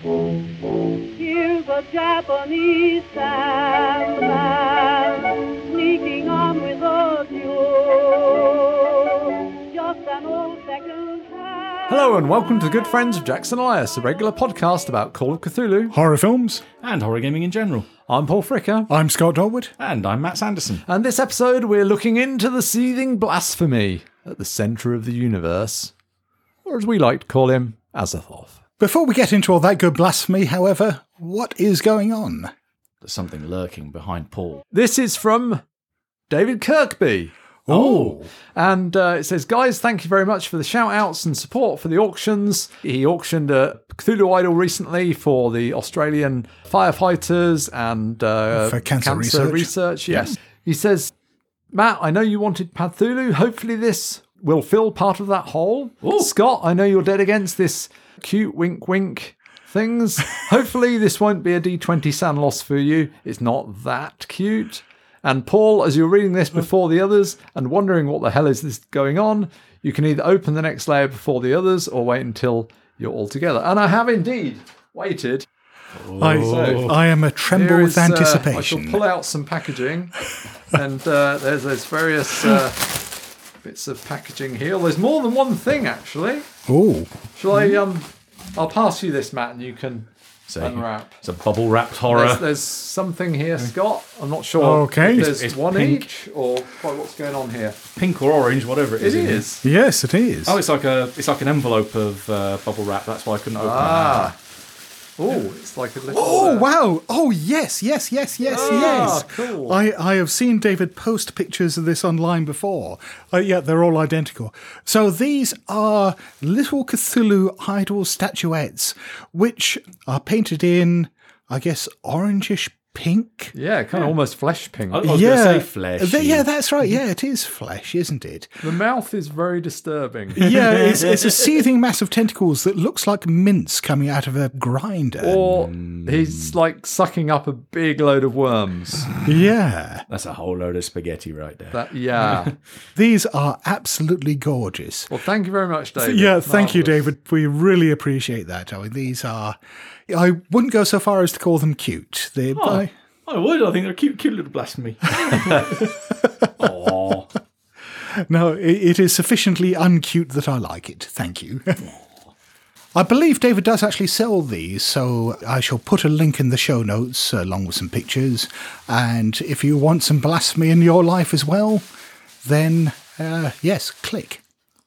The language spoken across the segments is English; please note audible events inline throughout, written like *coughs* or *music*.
Here's a Japanese sandman sneaking on with a duel. Just an old second hand. Hello and welcome to the Good Friends of Jackson Elias, a regular podcast about Call of Cthulhu. Horror films. and horror gaming in general. I'm Paul Fricker, I'm Scott Dorward. And I'm Matt Sanderson. and this episode we're looking into the seething blasphemy at the centre of the universe, or as we like to call him, Azathoth. Before we get into all that good blasphemy, however, what is going on? There's something lurking behind Paul. This is from David Kirkby. Oh, And uh, it says, guys, thank you very much for the shout outs and support for the auctions. He auctioned a Cthulhu Idol recently for the Australian firefighters and uh, For cancer research. research. Yes. He says, Matt, I know you wanted Pathulu. Hopefully, this will fill part of that hole. Scott, I know you're dead against this cute wink wink things. *laughs* Hopefully, this won't be a D20 SAN loss for you. It's not that cute. And Paul, as you're reading this before the others and wondering what the hell is this going on, you can either open the next layer before the others or wait until you're all together. And I have indeed waited. I, So- I am a tremble with is, uh, I shall pull out some packaging, and uh, there's there's various uh, bits of packaging here. There's more than one thing actually. oh, Shall I um? I'll pass you this, Matt, and you can So unwrap. It's a bubble wrapped horror. There's, there's something here, Scott. I'm not sure. Okay. if there's It's one pink. each or quite what's going on here. Pink or orange, whatever it is. It in is. yes, it is. Oh, it's like a it's like an envelope of uh, bubble wrap. That's why I couldn't open Ah. Oh, it's like a little. Oh uh, wow! Oh yes, yes, yes, yes, Ah, yes. cool. I, I have seen David post pictures of this online before. Uh, yeah, they're all identical. So these are little Cthulhu idol statuettes, which are painted in, I guess, orangish pink. Yeah, kind of almost flesh pink. I was yeah, going to say flesh. Yeah, that's right. Yeah, *laughs* it is flesh, isn't it? The mouth is very disturbing. *laughs* Yeah, it's, it's a *laughs* seething mass of tentacles that looks like mince coming out of a grinder. Or mm. he's like sucking up a big load of worms. *sighs* yeah, That's a whole load of spaghetti right there. That yeah. these are absolutely gorgeous. Well, thank you very much, David. Yeah, thank you, David. We really appreciate that. I mean, these are. I wouldn't go so far as to call them cute. They, I- I would. I think they're cute, cute little blasphemy. *laughs* oh, no, it, it is sufficiently uncute that I like it. Thank you. *laughs* I believe David does actually sell these, so I shall put a link in the show notes uh, along with some pictures. And if you want some blasphemy in your life as well, then uh, yes, click.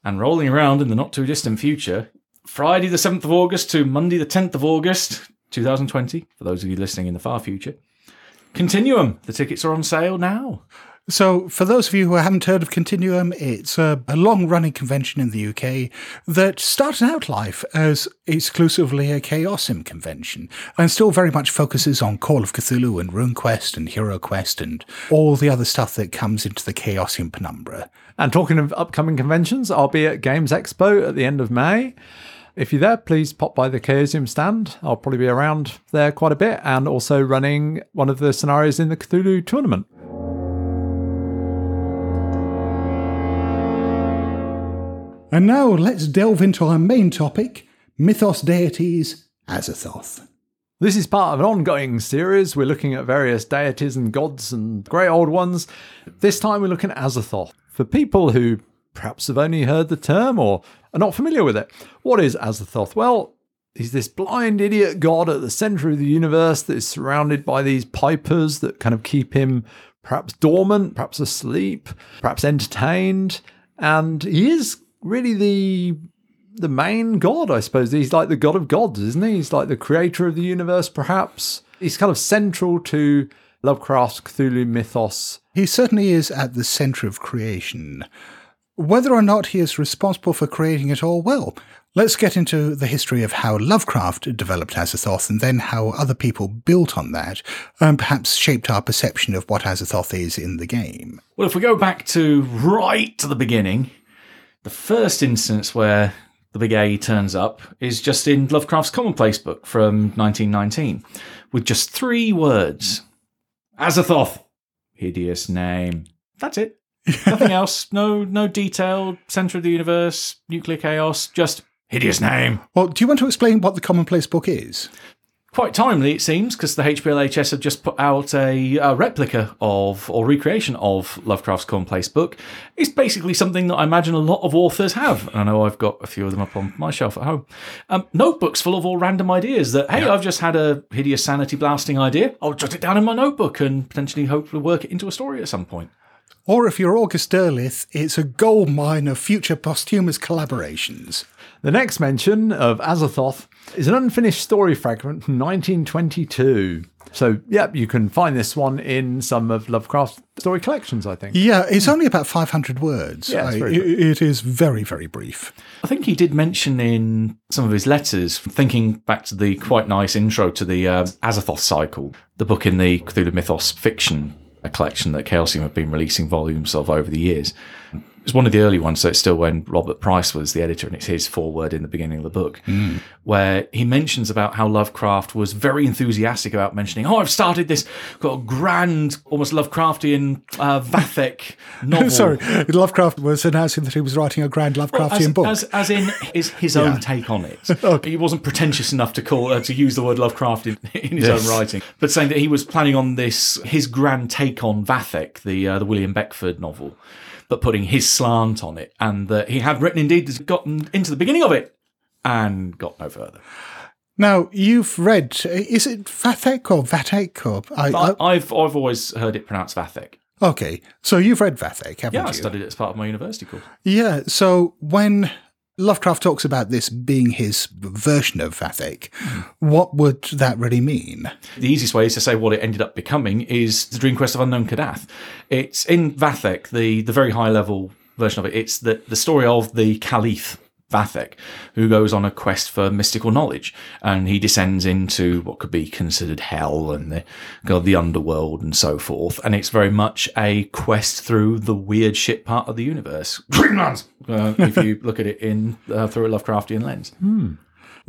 and rolling around in the not too distant future, Friday the 7th of August to Monday the 10th of August 2020, for those of you listening in the far future. Continuum, the tickets are on sale now. So, for those of you who haven't heard of Continuum, it's a, a long running convention in the UK that started out life as exclusively a Chaosium convention and still very much focuses on Call of Cthulhu and RuneQuest and HeroQuest and all the other stuff that comes into the Chaosium penumbra. And talking of upcoming conventions, I'll be at Games Expo at the end of May. If you're there, please pop by the Chaosium stand. I'll probably be around there quite a bit and also running one of the scenarios in the Cthulhu tournament. And now let's delve into our main topic Mythos deities, Azathoth. This is part of an ongoing series. We're looking at various deities and gods and great old ones. This time we're looking at Azathoth. For people who perhaps have only heard the term or are not familiar with it, what is Azathoth? Well, he's this blind idiot god at the center of the universe that is surrounded by these pipers that kind of keep him perhaps dormant, perhaps asleep, perhaps entertained. And he is really the the main god, I suppose. He's like the god of gods, isn't he? He's like the creator of the universe, perhaps. He's kind of central to Lovecraft's Cthulhu mythos. He certainly is at the centre of creation. Whether or not he is responsible for creating it all, well, let's get into the history of how Lovecraft developed Azathoth and then how other people built on that and perhaps shaped our perception of what Azathoth is in the game. Well, if we go back to right to the beginning, the first instance where the big A turns up is just in Lovecraft's Commonplace book from 1919, with just three words Azathoth. Hideous name. That's it. Nothing else. No, no detail. center of the universe, nuclear chaos. Just hideous name. Well, do you want to explain what the commonplace book is? Quite timely, it seems, because the HPLHS have just put out a, a, replica of or recreation of Lovecraft's Commonplace book. It's basically something that I imagine a lot of authors have. I know I've got a few of them up on my shelf at home. Um, notebooks full of all random ideas that, hey, I've just had a hideous sanity blasting idea. I'll jot it down in my notebook and potentially hopefully work it into a story at some point. Or if you're August Derleth, it's a gold mine of future posthumous collaborations. The next mention of Azathoth is an unfinished story fragment from 1922. So, yep, you can find this one in some of Lovecraft's story collections, I think. Yeah, it's only about 500 words. Yeah, it's I- very it- it is very, very brief. I think he did mention in some of his letters, thinking back to the quite nice intro to the uh, Azathoth cycle, the book in the Cthulhu Mythos fiction a collection that Chaosium have been releasing volumes of over the years. It's one of the early ones, so it's still when Robert Price was the editor, and it's his foreword in the beginning of the book, where he mentions about how Lovecraft was very enthusiastic about mentioning, "Oh, I've started this got a grand, almost Lovecraftian uh, Vathek *laughs* novel." Sorry, Lovecraft was announcing that he was writing a grand Lovecraftian as, book. As, as in, is his own *laughs* take on it. *laughs* He wasn't pretentious enough to call uh, to use the word Lovecraft in, in his Yes. own writing, but saying that he was planning on this his grand take on Vathek, the uh, the William Beckford novel, but putting his slant on it, and that he had written indeed has gotten into the beginning of it and got no further. now, you've read, is it Vathek or Vatek? Or, I, I, I've I've always heard it pronounced Vathek. Okay, so you've read Vathek, haven't you? Yeah, I you? studied it as part of my university course. Yeah, so when Lovecraft talks about this being his version of Vathek, what would that really mean? The easiest way is to say what it ended up becoming is the Dream Quest of Unknown Kadath. It's in Vathek, the, the very high level version of it. It's the, the story of the Caliph Vathek, who goes on a quest for mystical knowledge, and he descends into what could be considered hell and the God, the underworld and so forth. And it's very much a quest through the weird shit part of the universe. Dreamlands, uh, if you *laughs* look at it in uh, through a Lovecraftian lens.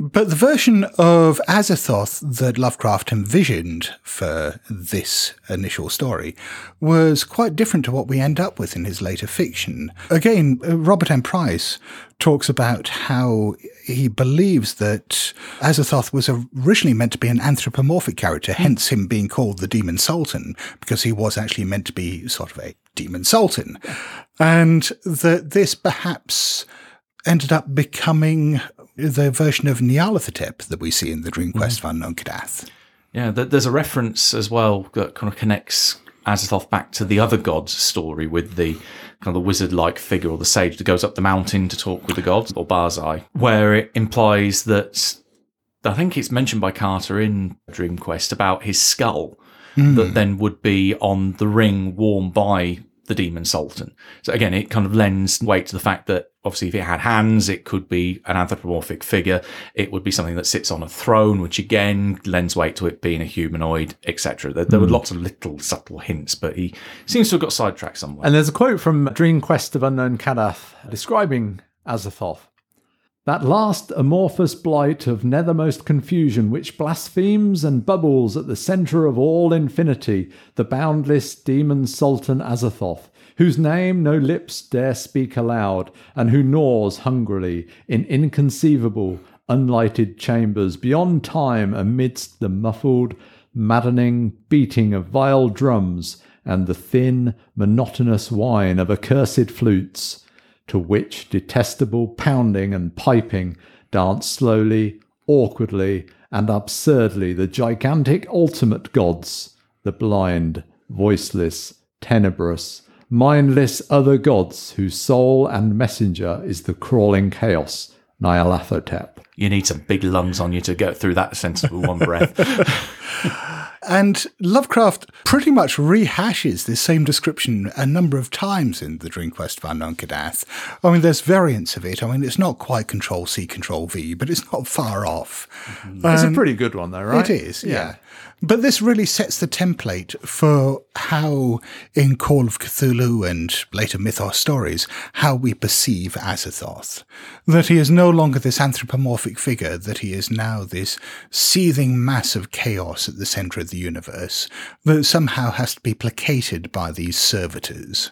But the version of Azathoth that Lovecraft envisioned for this initial story was quite different to what we end up with in his later fiction. Again, Robert M. Price talks about how he believes that Azathoth was originally meant to be an anthropomorphic character, hence him being called the Demon Sultan, because he was actually meant to be sort of a demon sultan. And that this perhaps ended up becoming the version of Nyarlathotep that we see in the Dream Quest mm-hmm. of Unknown Kadath. Yeah, there's a reference as well that kind of connects Azathoth back to the other gods story with the kind of the wizard-like figure or the sage that goes up the mountain to talk with the gods, or Barzai, where it implies that I think it's mentioned by Carter in Dream Quest about his skull that hmm. then would be on the ring worn by the demon sultan. So again, it kind of lends weight to the fact that obviously if it had hands, it could be an anthropomorphic figure. It would be something that sits on a throne, which again lends weight to it being a humanoid, etc. There, there were hmm. lots of little subtle hints, but he seems to have got sidetracked somewhere. And there's a quote from Dream Quest of Unknown Kadath describing Azathoth. That last amorphous blight of nethermost confusion which blasphemes and bubbles at the centre of all infinity, the boundless demon sultan Azathoth, whose name no lips dare speak aloud, and who gnaws hungrily in inconceivable, unlighted chambers beyond time amidst the muffled, maddening beating of vile drums and the thin, monotonous whine of accursed flutes to which detestable pounding and piping dance slowly, awkwardly, and absurdly the gigantic ultimate gods, the blind, voiceless, tenebrous, mindless other gods whose soul and messenger is the crawling chaos, Nyarlathotep. you need some big lungs on you to get through that sentence with one breath. *laughs* And Lovecraft pretty much rehashes this same description a number of times in the Dream Quest of Unknown Kadath. I mean, there's variants of it. I mean, it's not quite Control C, Control V, but it's not far off. It's a um, pretty good one, though, right? It is, yeah. But this really sets the template for how, in Call of Cthulhu and later Mythos stories, how we perceive Azathoth. That he is no longer this anthropomorphic figure, that he is now this seething mass of chaos at the centre of the universe, that somehow has to be placated by these servitors.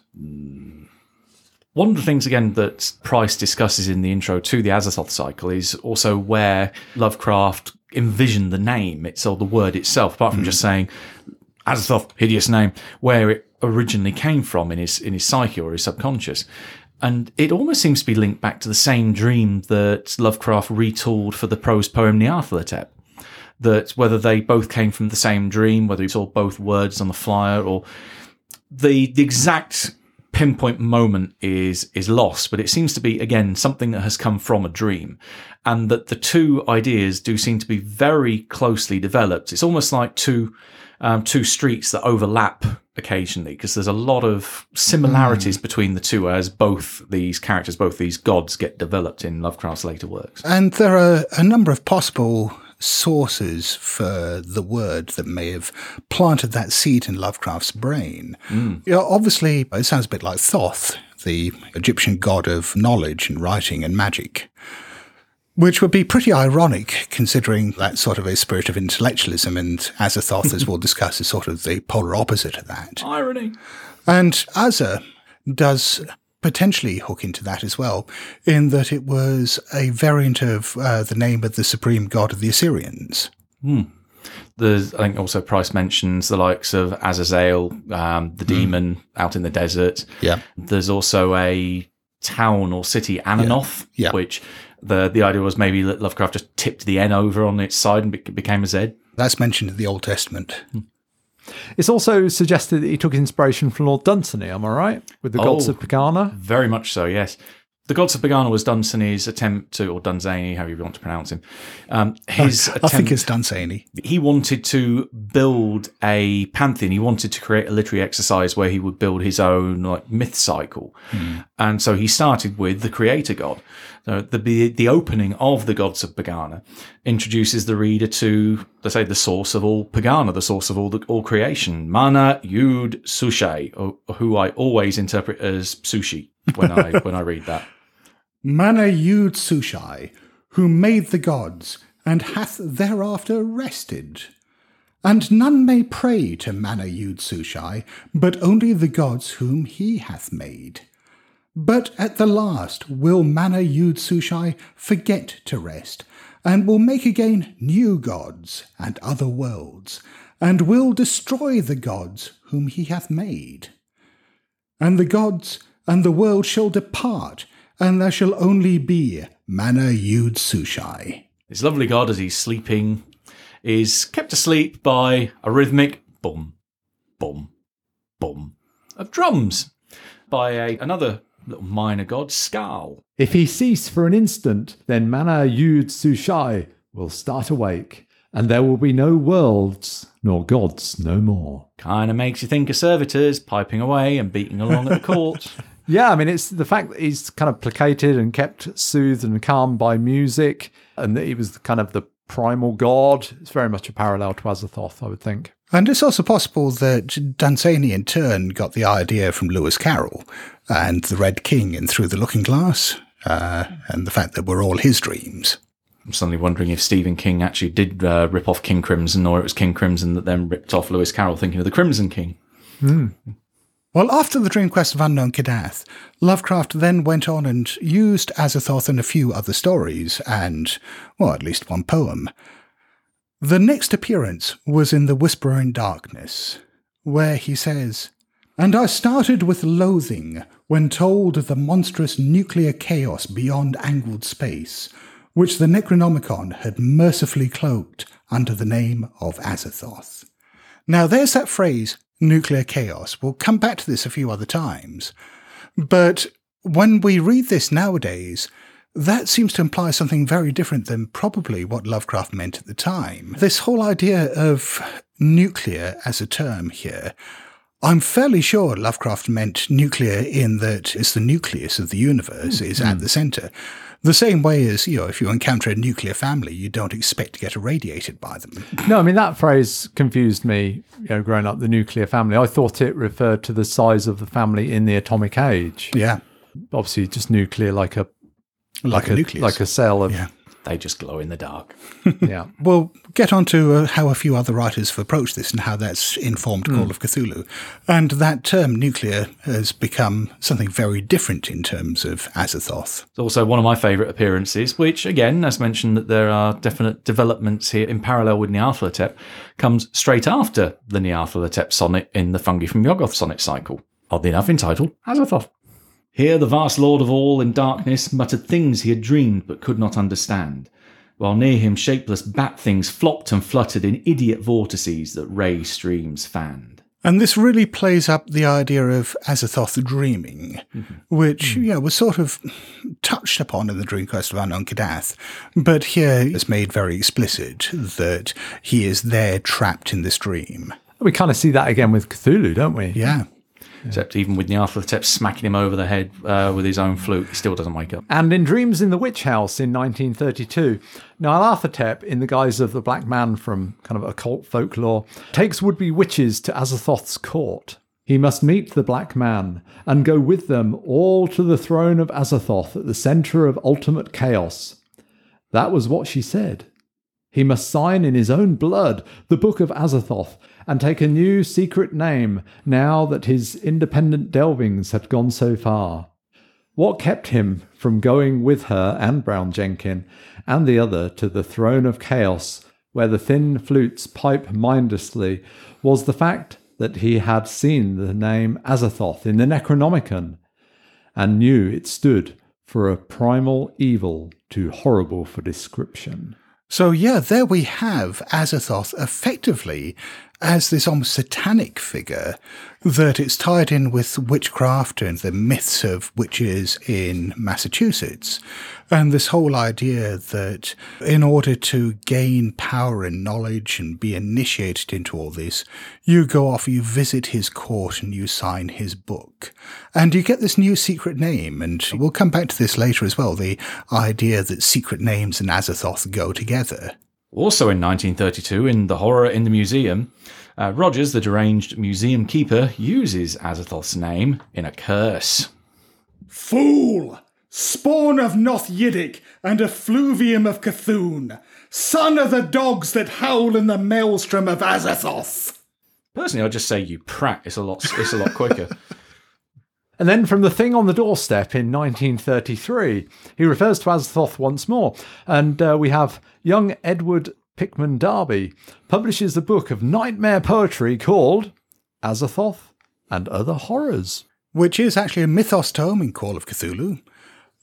One of the things, again, that Price discusses in the intro to the Azathoth cycle is also where Lovecraft envisioned the name, it's or the word itself, apart from just hmm. saying Azathoth, hideous name, where it originally came from in his in his psyche or his subconscious. And it almost seems to be linked back to the same dream that Lovecraft retooled for the prose poem Nyarlathotep. That whether they both came from the same dream, whether he saw both words on the flyer, or the the exact pinpoint moment is is lost, but it seems to be again something that has come from a dream, and that the two ideas do seem to be very closely developed. It's almost like two um, two streets that overlap occasionally because there's a lot of similarities between the two as both these characters, both these gods, get developed in Lovecraft's later works. And there are a number of possible sources for the word that may have planted that seed in Lovecraft's brain. Hmm. You know, obviously, it sounds a bit like Thoth, the Egyptian god of knowledge and writing and magic. Which would be pretty ironic considering that sort of a spirit of intellectualism, and Azathoth, as *laughs* we'll discuss, is sort of the polar opposite of that. Irony. And Azza does potentially hook into that as well, in that it was a variant of uh, the name of the supreme god of the Assyrians. There's, I think also Price mentions the likes of Azazel, um, the demon out in the desert. Yeah. There's also a town or city, Anathoth, Yeah. which the the idea was maybe Lovecraft just tipped the N over on its side and be- became a Z. That's mentioned in the Old Testament. It's also suggested that he took inspiration from Lord Dunsany, am I right? With the gods Oh. of Pegana. Very much so, yes. The Gods of Pegana was Dunsany's attempt to, or Dunsany, however you want to pronounce him. Um, his I attempt, think it's Dunsany. he wanted to build a pantheon. He wanted to create a literary exercise where he would build his own like myth cycle, and so he started with the creator god. So the the the opening of the gods of Pegana introduces the reader to let's say the source of all Pegana, the source of all the all creation, Mana-Yood-Sushai, or, who I always interpret as sushi when I *laughs* when I read that. Mana-Yood-Sushai, who made the gods, and hath thereafter rested. And none may pray to Mana-Yood-Sushai, but only the gods whom he hath made. But at the last will Mana-Yood-Sushai forget to rest, and will make again new gods and other worlds, and will destroy the gods whom he hath made. And the gods and the world shall depart, and there shall only be Mana-Yood-Sushai. This lovely god, as he's sleeping, is kept asleep by a rhythmic bum, bum, bum of drums by a, another little minor god, Skarl. If he cease for an instant, then Mana-Yood-Sushai will start awake, and there will be no worlds nor gods no more. Kind of makes you think of servitors piping away and beating along at the court. *laughs* Yeah, I mean, it's the fact that he's kind of placated and kept soothed and calm by music, and that he was kind of the primal god. It's very much a parallel to Azathoth, I would think. And it's also possible that Dunsany in turn got the idea from Lewis Carroll and the Red King and Through the Looking Glass, uh, and the fact that we're all his dreams. I'm suddenly wondering if Stephen King actually did uh, rip off King Crimson, or it was King Crimson that then ripped off Lewis Carroll, thinking of the Crimson King. Well, after the Dream Quest of Unknown Kadath, Lovecraft then went on and used Azathoth in a few other stories and, well, at least one poem. The next appearance was in The Whisperer in Darkness, where he says, And I started with loathing when told of the monstrous nuclear chaos beyond angled space, which the Necronomicon had mercifully cloaked under the name of Azathoth. Now, there's that phrase, nuclear chaos. We'll come back to this a few other times. But when we read this nowadays, that seems to imply something very different than probably what Lovecraft meant at the time. This whole idea of nuclear as a term here, I'm fairly sure Lovecraft meant nuclear in that it's the nucleus of the universe, mm, is mm. at the center. The same way as, you know, if you encounter a nuclear family, you don't expect to get irradiated by them. *laughs* No, I mean, that phrase confused me, you know, growing up, the nuclear family. I thought it referred to the size of the family in the atomic age. Yeah. Obviously, just nuclear, like a Like, a, nucleus. like a cell of Yeah. They just glow in the dark. *laughs* yeah. We'll get on to uh, how a few other writers have approached this and how that's informed Call of Cthulhu. And that term nuclear has become something very different in terms of Azathoth. It's also one of my favourite appearances, which, again, as mentioned, that there are definite developments here in parallel with Nyarlathotep, comes straight after the Nyarlathotep sonnet in the Fungi from Yuggoth sonnet cycle, oddly enough entitled Azathoth. Here the vast lord of all in darkness muttered things he had dreamed but could not understand, while near him shapeless bat things flopped and fluttered in idiot vortices that ray streams fanned. And this really plays up the idea of Azathoth dreaming, mm-hmm. which mm-hmm. yeah was sort of touched upon in the Dream Quest of Unknown Kadath, but here it's made very explicit that he is there trapped in this dream. We kind of see that again with Cthulhu, don't we? Yeah. Except even with Nyarlathotep smacking him over the head uh, with his own flute, he still doesn't wake up. And in Dreams in the Witch House in 1932, Nyarlathotep, in the guise of the black man from kind of occult folklore, takes would-be witches to Azathoth's court. He must meet the black man and go with them all to the throne of Azathoth at the centre of ultimate chaos. That was what she said. He must sign in his own blood the Book of Azathoth and take a new secret name now that his independent delvings had gone so far. What kept him from going with her and Brown Jenkin and the other to the throne of chaos, where the thin flutes pipe mindlessly, was the fact that he had seen the name Azathoth in the Necronomicon and knew it stood for a primal evil too horrible for description. So yeah, there we have Azathoth effectively as this almost satanic figure that it's tied in with witchcraft and the myths of witches in Massachusetts. And this whole idea that in order to gain power and knowledge and be initiated into all this, you go off, you visit his court and you sign his book. And you get this new secret name. And we'll come back to this later as well. The idea that secret names and Azathoth go together. Also in 1932, in The Horror in the Museum, uh, Rogers, the deranged museum keeper, uses Azathoth's name in a curse. Fool! Spawn of Noth-Yidik and effluvium of Cthulhu, son of the dogs that howl in the maelstrom of Azathoth. Personally, I'd just say you prat. It's a lot. It's a lot quicker. *laughs* And then from the thing on the doorstep in 1933, he refers to Azathoth once more. And uh, we have young Edward Pickman Derby publishes a book of nightmare poetry called Azathoth and Other Horrors. Which is actually a mythos tome in Call of Cthulhu.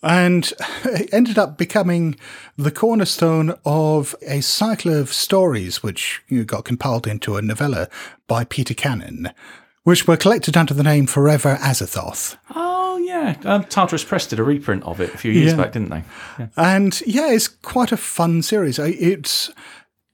And it *laughs* ended up becoming the cornerstone of a cycle of stories which you know, got compiled into a novella by Peter Cannon, which were collected under the name Forever Azathoth. oh yeah, um, Tartarus Press did a reprint of it a few years Yeah. back, didn't they? And yeah, it's quite a fun series. It's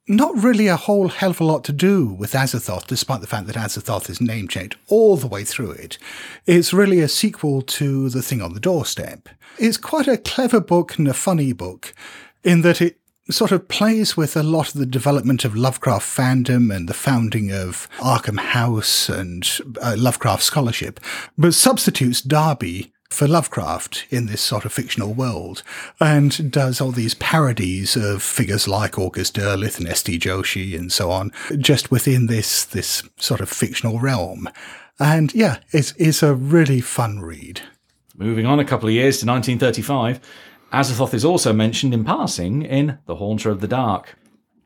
not really a whole hell of a lot to do with Azathoth, despite the fact that Azathoth is name checked all the way through it. It's really a sequel to The Thing on the Doorstep. It's quite a clever book and a funny book in that it sort of plays with a lot of the development of Lovecraft fandom and the founding of Arkham House and uh, Lovecraft scholarship, but substitutes Derby for Lovecraft in this sort of fictional world and does all these parodies of figures like August Derleth and S.T. Joshi and so on, just within this, this sort of fictional realm. And yeah, it's, it's a really fun read. Moving on a couple of years to 1935, Azathoth is also mentioned in passing in The Haunter of the Dark.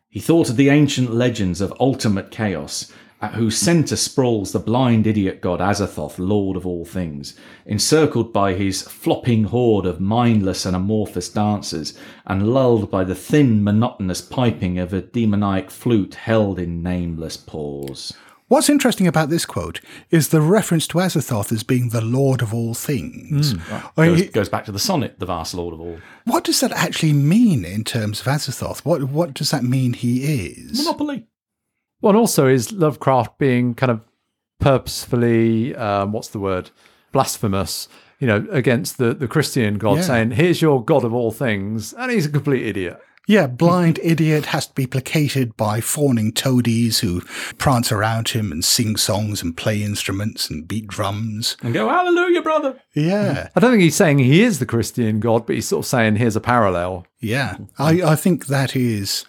He thought of the ancient legends of ultimate chaos, at whose centre sprawls the blind idiot god Azathoth, lord of all things, encircled by his flopping horde of mindless and amorphous dancers, and lulled by the thin, monotonous piping of a demoniac flute held in nameless paws. What's interesting about this quote is the reference to Azathoth as being the Lord of all things. I mean, Goes, goes back to the sonnet, the vast lord of all. what does that actually mean in terms of Azathoth? What what does that mean he is? Monopoly. Well, and also is Lovecraft being kind of purposefully, um, what's the word, blasphemous, you know, against the, the Christian God, Yeah. saying, here's your God of all things, and he's a complete idiot. Yeah, blind idiot has to be placated by fawning toadies who prance around him and sing songs and play instruments and beat drums. And go, Hallelujah, brother. Yeah, hmm. I don't think he's saying he is the Christian God, but he's sort of saying here's a parallel. yeah. I, I think that is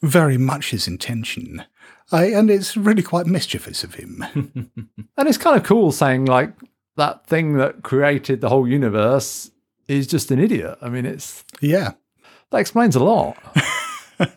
very much his intention. I, and it's really quite mischievous of him. *laughs* And it's kind of cool saying like that thing that created the whole universe is just an idiot. I mean, it's yeah. That explains a lot. *laughs*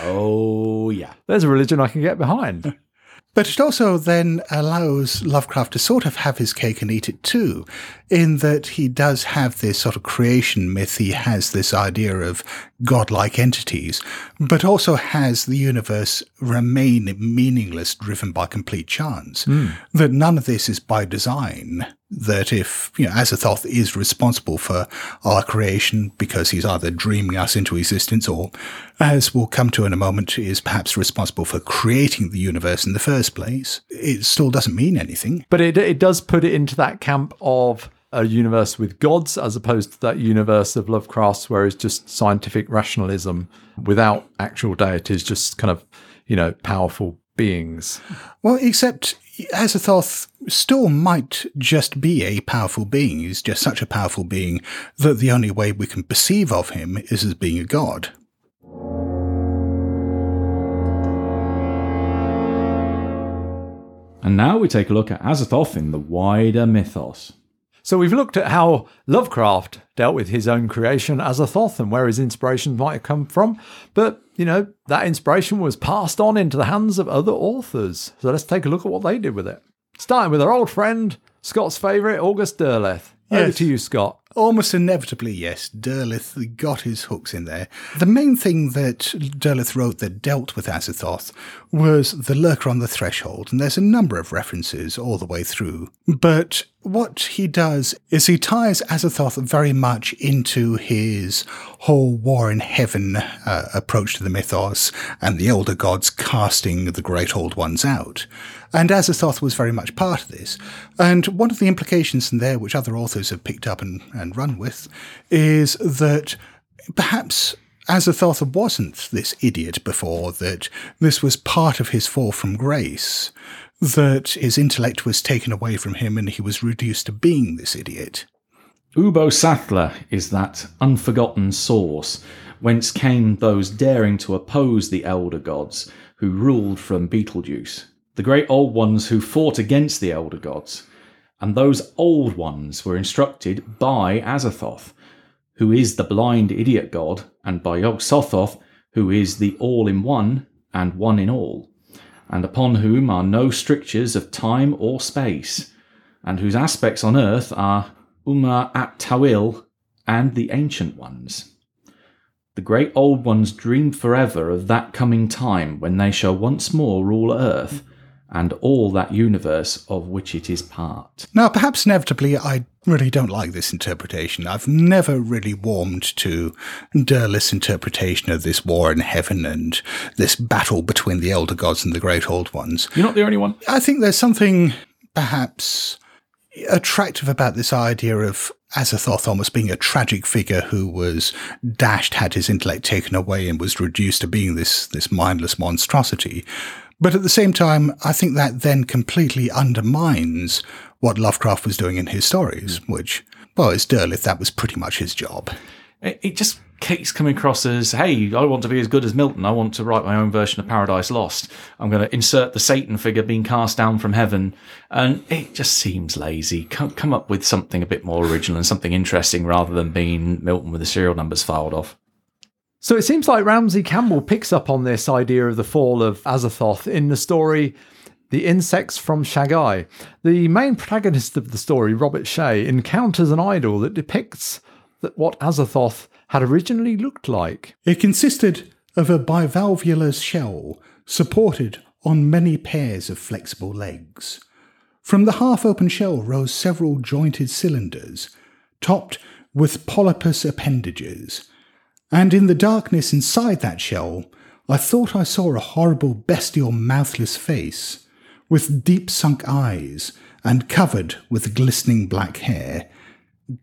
Oh, yeah. There's a religion I can get behind. *laughs* But it also then allows Lovecraft to sort of have his cake and eat it too, in that he does have this sort of creation myth. He has this idea of godlike entities, but also has the universe remain meaningless, driven by complete chance. Hmm. That none of this is by design. That if, you know, Azathoth is responsible for our creation because he's either dreaming us into existence or, as we'll come to in a moment, is perhaps responsible for creating the universe in the first place, it still doesn't mean anything. But it, it does put it into that camp of a universe with gods as opposed to that universe of Lovecraft's where it's just scientific rationalism without actual deities, just kind of, you know, powerful beings. Well, except Azathoth still might just be a powerful being. He's just such a powerful being that the only way we can perceive of him is as being a god. And now we take a look at Azathoth in the wider mythos. So we've looked at how Lovecraft dealt with his own creation Azathoth and where his inspiration might have come from. But, you know, that inspiration was passed on into the hands of other authors. So let's take a look at what they did with it. Starting with our old friend, Scott's favourite, August Derleth. Over Yes. to you, Scott. Almost inevitably, yes, Derleth got his hooks in there. The main thing that Derleth wrote that dealt with Azathoth was The Lurker on the Threshold, and there's a number of references all the way through. But what he does is he ties Azathoth very much into his whole war in heaven uh, approach to the mythos and the older gods casting the great old ones out. And Azathoth was very much part of this. And one of the implications in there, which other authors have picked up and, and run with, is that perhaps Azathoth wasn't this idiot before, that this was part of his fall from grace, that his intellect was taken away from him and he was reduced to being this idiot. Ubbo-Sathla is that unforgotten source whence came those daring to oppose the elder gods who ruled from Betelgeuse, the great old ones who fought against the elder gods. And those old ones were instructed by Azathoth, who is the blind idiot god, and by Yog Sothoth, who is the all in one and one in all, and upon whom are no strictures of time or space, and whose aspects on earth are Umar at Tawil and the ancient ones. The great old ones dream forever of that coming time when they shall once more rule earth and all that universe of which it is part. Now, perhaps inevitably, I really don't like this interpretation. I've never really warmed to Derleth's interpretation of this war in heaven and this battle between the elder gods and the great old ones. You're not the only one. I think there's something perhaps attractive about this idea of Azathoth almost being a tragic figure who was dashed, had his intellect taken away, and was reduced to being this, this mindless monstrosity. But at the same time, I think that then completely undermines what Lovecraft was doing in his stories, hmm. which, well, as Derleth, that was pretty much his job. It, it just keeps coming across as, hey, I want to be as good as Milton. I want to write my own version of Paradise Lost. I'm going to insert the Satan figure being cast down from heaven. And it just seems lazy. Come, come up with something a bit more original and something interesting rather than being Milton with the serial numbers filed off. So it seems like Ramsey Campbell picks up on this idea of the fall of Azathoth in the story The Insects from Shaggai. The main protagonist of the story, Robert Shea, encounters an idol that depicts that what Azathoth had originally looked like. It consisted of a bivalvular shell supported on many pairs of flexible legs. From the half open shell rose several jointed cylinders, topped with polypus appendages. And in the darkness inside that shell, I thought I saw a horrible, bestial, mouthless face, with deep sunk eyes and covered with glistening black hair.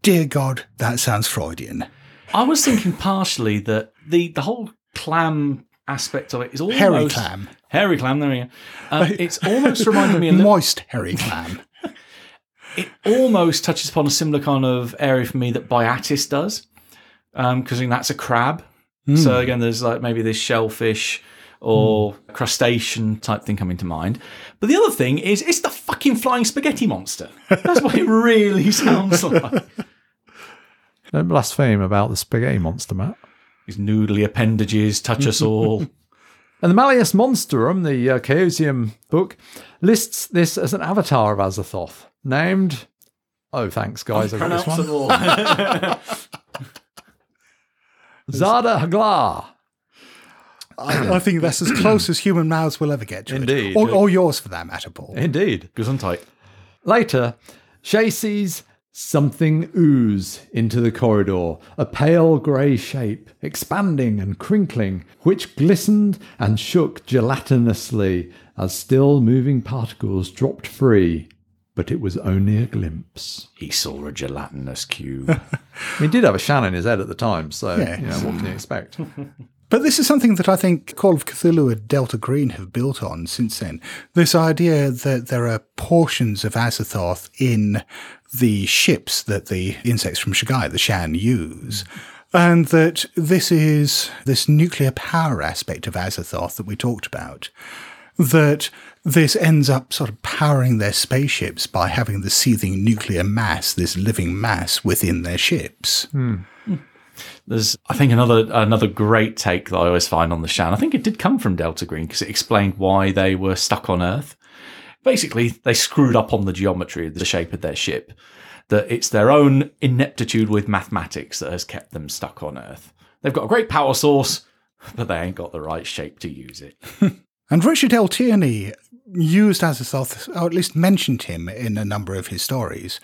Dear God, that sounds Freudian. I was thinking partially that the, the whole clam aspect of it is almost Hairy clam. Hairy clam. There we go. Uh, *laughs* it's almost reminded me a little. Moist hairy clam. *laughs* It almost touches upon a similar kind of area for me that Byatis does, Um, because I think that's a crab. Hmm. So again, there's like maybe this shellfish or hmm. crustacean type thing coming to mind. But the other thing is, it's the fucking flying spaghetti monster. That's what it *laughs* really sounds like. Don't blaspheme about the spaghetti monster, Matt. His noodly appendages touch us all. *laughs* And the Malleus Monstrorum, the uh, Chaosium book, lists this as an avatar of Azathoth, named. Oh, thanks, guys. I've got this one. *laughs* Xada-Hgla. I, I think that's as close as human mouths will ever get to Indeed. it. Or, or yours for that matter, Paul. Indeed. Gesundheit. Later, Shea sees something ooze into the corridor, a pale grey shape, expanding and crinkling, which glistened and shook gelatinously as still moving particles dropped free. But it was only a glimpse. He saw a gelatinous cube. *laughs* He did have a shan in his head at the time, so Yes. you know what can you expect? *laughs* But this is something that I think Call of Cthulhu and Delta Green have built on since then. This idea that there are portions of Azathoth in the ships that the insects from Shaggai, the Shan, use. And that this is this nuclear power aspect of Azathoth that we talked about. That this ends up sort of powering their spaceships by having the seething nuclear mass, this living mass within their ships. Hmm. There's, I think, another another great take that I always find on the Shan. I think it did come from Delta Green because it explained why they were stuck on Earth. Basically, they screwed up on the geometry of the shape of their ship. That it's their own ineptitude with mathematics that has kept them stuck on Earth. They've got a great power source, but they ain't got the right shape to use it. *laughs* And Richard L. Tierney used as a Azathoth, or at least mentioned him in a number of his stories.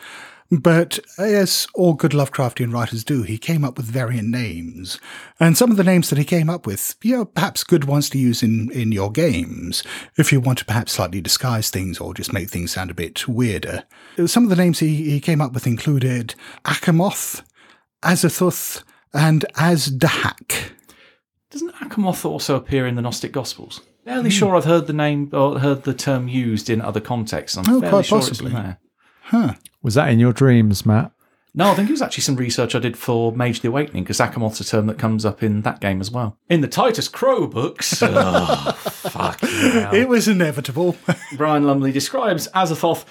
But as all good Lovecraftian writers do, he came up with variant names. And some of the names that he came up with, you know, perhaps good ones to use in, in your games, if you want to perhaps slightly disguise things or just make things sound a bit weirder. Some of the names he, he came up with included Achamoth, Azathoth, and Azdahak. Doesn't Achamoth also appear in the Gnostic Gospels? Fairly hmm. sure I've heard the name or heard the term used in other contexts. I'm Oh, fairly quite sure possibly. it's in there. Was that in your dreams, Matt? No, I think it was actually some research I did for Mage the Awakening because Achamoth's a term that comes up in that game as well. In the Titus Crow books, *laughs* oh, fuck It was inevitable. *laughs* Brian Lumley describes Azathoth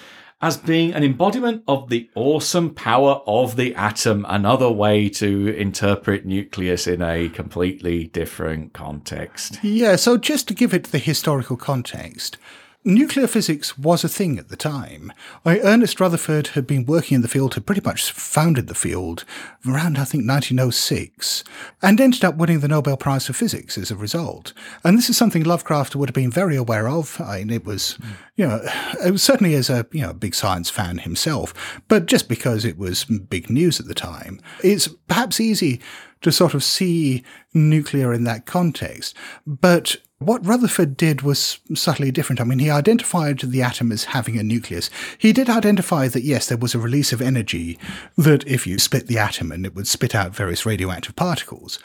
as being an embodiment of the awesome power of the atom, another way to interpret nucleus in a completely different context. Yeah, so just to give it the historical context, nuclear physics was a thing at the time. I, Ernest Rutherford had been working in the field, had pretty much founded the field around, I think, 1906, and ended up winning the Nobel Prize for Physics as a result. And this is something Lovecraft would have been very aware of. I mean, it was, mm. you know, it was certainly as a, you know, big science fan himself, but just because it was big news at the time, it's perhaps easy to sort of see nuclear in that context. But what Rutherford did was subtly different. I mean, he identified the atom as having a nucleus. He did identify that, yes, there was a release of energy, that if you split the atom and it would spit out various radioactive particles.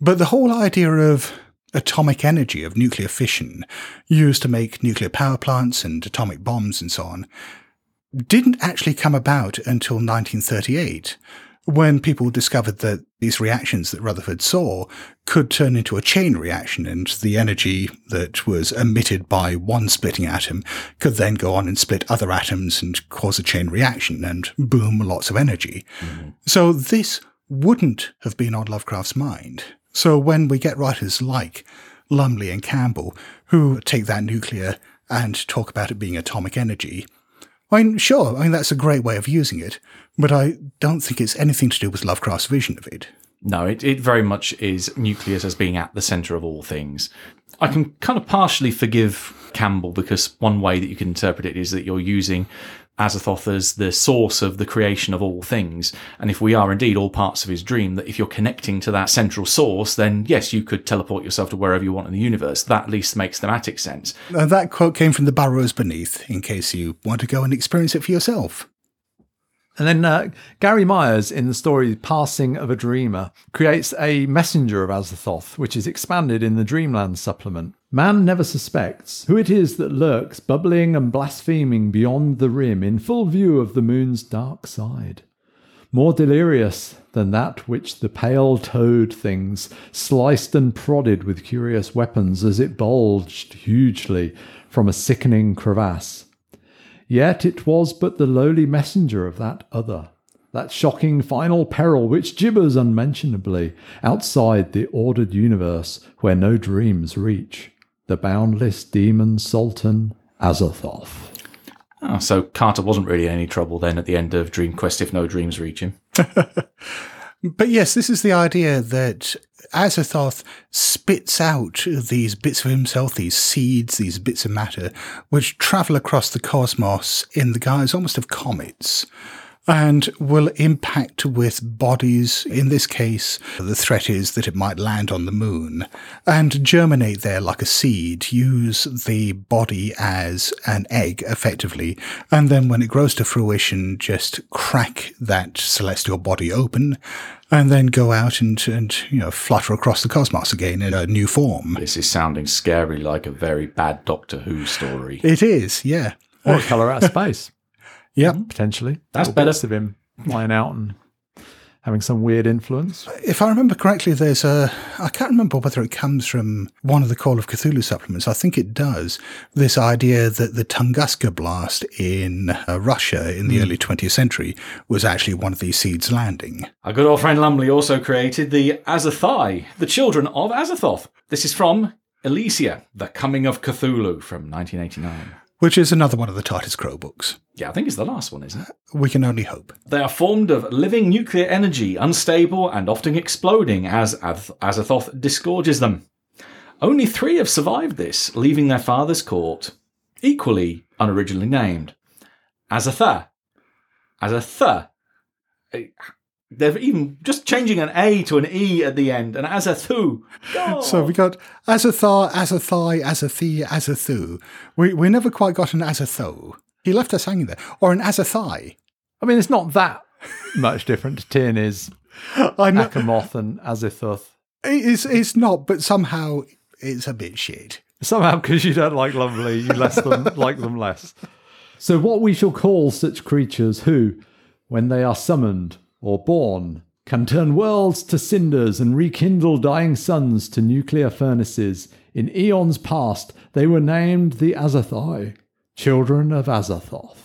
But the whole idea of atomic energy, of nuclear fission, used to make nuclear power plants and atomic bombs and so on, didn't actually come about until 1938 when people discovered that these reactions that Rutherford saw could turn into a chain reaction and the energy that was emitted by one splitting atom could then go on and split other atoms and cause a chain reaction and boom, lots of energy. Mm-hmm. So this wouldn't have been on Lovecraft's mind. So when we get writers like Lumley and Campbell who take that nuclear and talk about it being atomic energy, I mean, sure, I mean, that's a great way of using it, but I don't think it's anything to do with Lovecraft's vision of it. No, it, it very much is nucleus as being at the centre of all things. I can kind of partially forgive Campbell because one way that you can interpret it is that you're using Azathoth as the source of the creation of all things. And if we are indeed all parts of his dream, that if you're connecting to that central source, then yes, you could teleport yourself to wherever you want in the universe. That at least makes thematic sense. Uh, that quote came from the Burrowers Beneath, in case you want to go and experience it for yourself. And then uh, Gary Myers, in the story Passing of a Dreamer, creates a messenger of Azathoth, which is expanded in the Dreamland supplement. Man never suspects who it is that lurks, bubbling and blaspheming beyond the rim, in full view of the moon's dark side. More delirious than that which the pale toad things sliced and prodded with curious weapons as it bulged hugely from a sickening crevasse. Yet it was but the lowly messenger of that other, that shocking final peril which gibbers unmentionably outside the ordered universe where no dreams reach. The boundless demon sultan Azathoth. Oh, ah, so Carter wasn't really in any trouble then at the end of Dream Quest if no dreams reach him. *laughs* But yes, this is the idea that Azathoth spits out these bits of himself, these seeds, these bits of matter, which travel across the cosmos in the guise almost of comets and will impact with bodies. In this case, the threat is that it might land on the moon and germinate there like a seed, use the body as an egg effectively, and then when it grows to fruition, just crack that celestial body open and then go out and, and you know flutter across the cosmos again in a new form. This is sounding scary like a very bad Doctor Who story. It is, yeah. Or a colour out of space, Yep. potentially. That's Little better. of him flying out and having some weird influence. If I remember correctly, there's a, I can't remember whether it comes from one of the Call of Cthulhu supplements. I think it does. This idea that the Tunguska blast in uh, Russia in the early 20th century was actually one of these seeds landing. Our good old friend Lumley also created the Azathai, the children of Azathoth. This is from Elysia, The Coming of Cthulhu from 1989. Which is another one of the Titus Crow books. Yeah, I think it's the last one, isn't it? We can only hope. They are formed of living nuclear energy, unstable and often exploding as Az- Azathoth disgorges them. Only three have survived this, leaving their father's court, equally unoriginally named. Azatha. Azatha. They're even just changing an A to an E at the end, and Azathu. God. So we got Azathar, Azathai, Azathi, Azathu. We, we never quite got an Azatho. He left us hanging there. Or an Azathai. I mean, it's not that much different to Tierney's *laughs* I know. Achamoth and Azathoth. It's, it's not, but somehow it's a bit shit. Somehow, because you don't like Lumley, you less them *laughs* like them less. So, what we shall call such creatures who, when they are summoned or born, can turn worlds to cinders and rekindle dying suns to nuclear furnaces. In eons past, they were named the Azathai, children of Azathoth.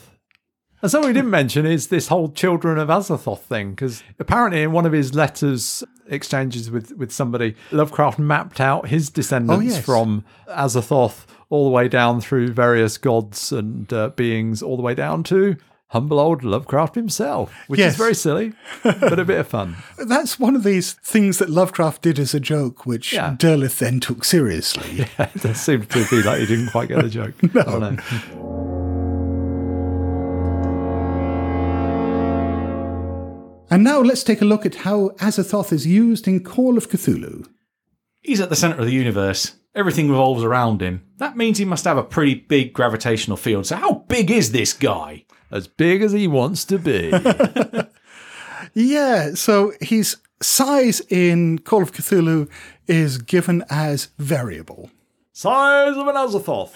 And something we didn't mention is this whole children of Azathoth thing, because apparently in one of his letters exchanges with, with somebody, Lovecraft mapped out his descendants yes. from Azathoth all the way down through various gods and uh, beings, all the way down to humble old Lovecraft himself, which Yes. is very silly, but a bit of fun. *laughs* That's one of these things that Lovecraft did as a joke, which Yeah. Derleth then took seriously. *laughs* it does seem to be like he didn't quite get the joke. I don't know. And now let's take a look at how Azathoth is used in Call of Cthulhu. He's at the centre of the universe. Everything revolves around him. That means he must have a pretty big gravitational field. So, how big is this guy? As big as he wants to be. *laughs* Yeah, so his size in Call of Cthulhu is given as variable. Size of an Azathoth.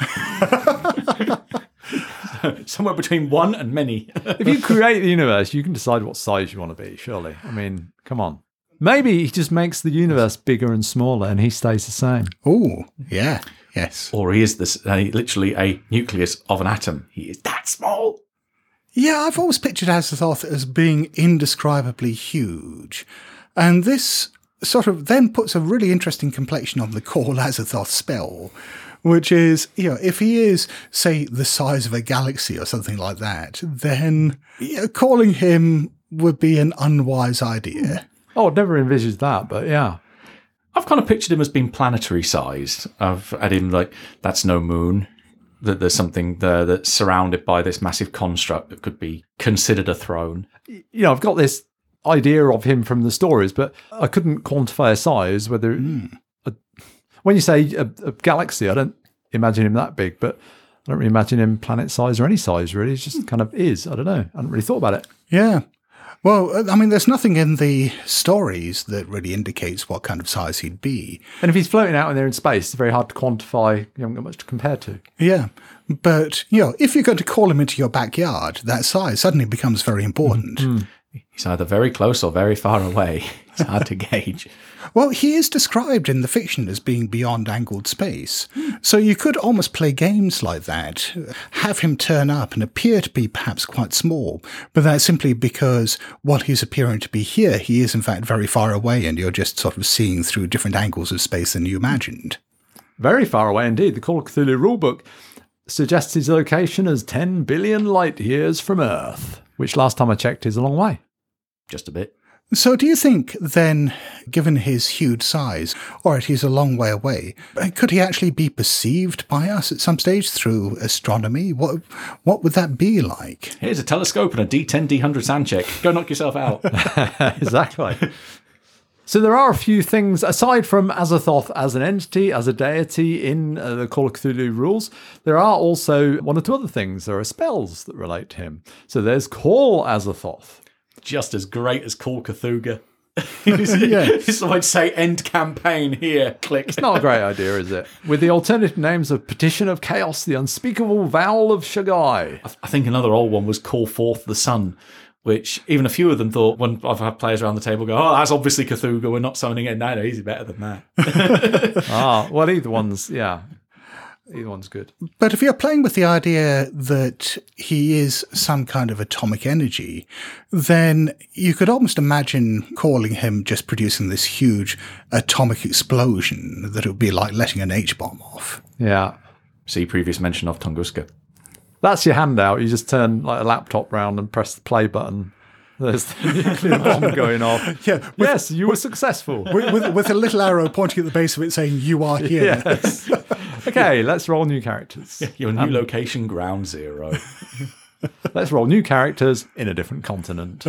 *laughs* *laughs* Somewhere between one and many. if you create the universe, you can decide what size you want to be, surely. I mean, come on. Maybe he just makes the universe bigger and smaller and he stays the same. Oh, yeah, yes. or he is this, uh, literally a nucleus of an atom. He is that small. Yeah, I've always pictured Azathoth as being indescribably huge. And this sort of then puts a really interesting complexion on the Call *laughs* Azathoth spell, which is, you know, if he is, say, the size of a galaxy or something like that, then you know, calling him would be an unwise idea. Oh, I'd never envisaged that, but yeah. I've kind of pictured him as being planetary sized. I've had him like, that's no moon. That there's something there that's surrounded by this massive construct that could be considered a throne. You know, I've got this idea of him from the stories, but I couldn't quantify a size. Whether a, hmm. uh, when you say a, a galaxy, I don't imagine him that big, but I don't really imagine him planet size or any size, really. It's just hmm. kind of is. I don't know. I hadn't really thought about it. Yeah. Well, uh, I mean, there's nothing in the stories that really indicates what kind of size he'd be. And if he's floating out in there in space, it's very hard to quantify. You haven't got much to compare to. Yeah. But, you know, if you're going to call him into your backyard, that size suddenly becomes very important. He's either very close or very far away. *laughs* It's hard to gauge. *laughs* Well, he is described in the fiction as being beyond angled space. So you could almost play games like that, have him turn up and appear to be perhaps quite small, but that's simply because while he's appearing to be here, he is in fact very far away and you're just sort of seeing through different angles of space than you imagined. Very far away indeed. The Call of Cthulhu rulebook suggests his location as 10 billion light years from Earth, which last time I checked is a long way. Just a bit. So, do you think then, given his huge size, all right, he's a long way away, could he actually be perceived by us at some stage through astronomy? What what would that be like? Here's a telescope and a D10, D100 SAN check. Go knock yourself out. *laughs* exactly. *laughs* So there are a few things aside from Azathoth as an entity, as a deity in uh, the Call of Cthulhu rules. There are also one or two other things. There are spells that relate to him. So there's Call Azathoth. Just as great as Call Cthulhu. *laughs* *laughs* This I'd say end campaign here. Click. It's not a great idea, is it? With the alternative names of Petition of Chaos, the Unspeakable Vowel of Shaggai. I think another old one was Call Forth the Sun, which even a few of them thought when I've had players around the table go, Oh, that's obviously Cthulhu, we're not summoning it. No, no, he's better than that. *laughs* Ah, well, either one's, yeah. Either one's good. But if you're playing with the idea that he is some kind of atomic energy, then you could almost imagine calling him just producing this huge atomic explosion that it would be like letting an H bomb off. Yeah. See previous mention of Tunguska. That's your handout. You just turn like a laptop round and press the play button. There's the nuclear *laughs* bomb going off. Yeah, yes, you were successful. with, with, with a little arrow pointing at the base of it saying, You are here. yes. Okay, let's roll new characters. *laughs* Your new um, location, ground zero. *laughs* Let's roll new characters in a different continent.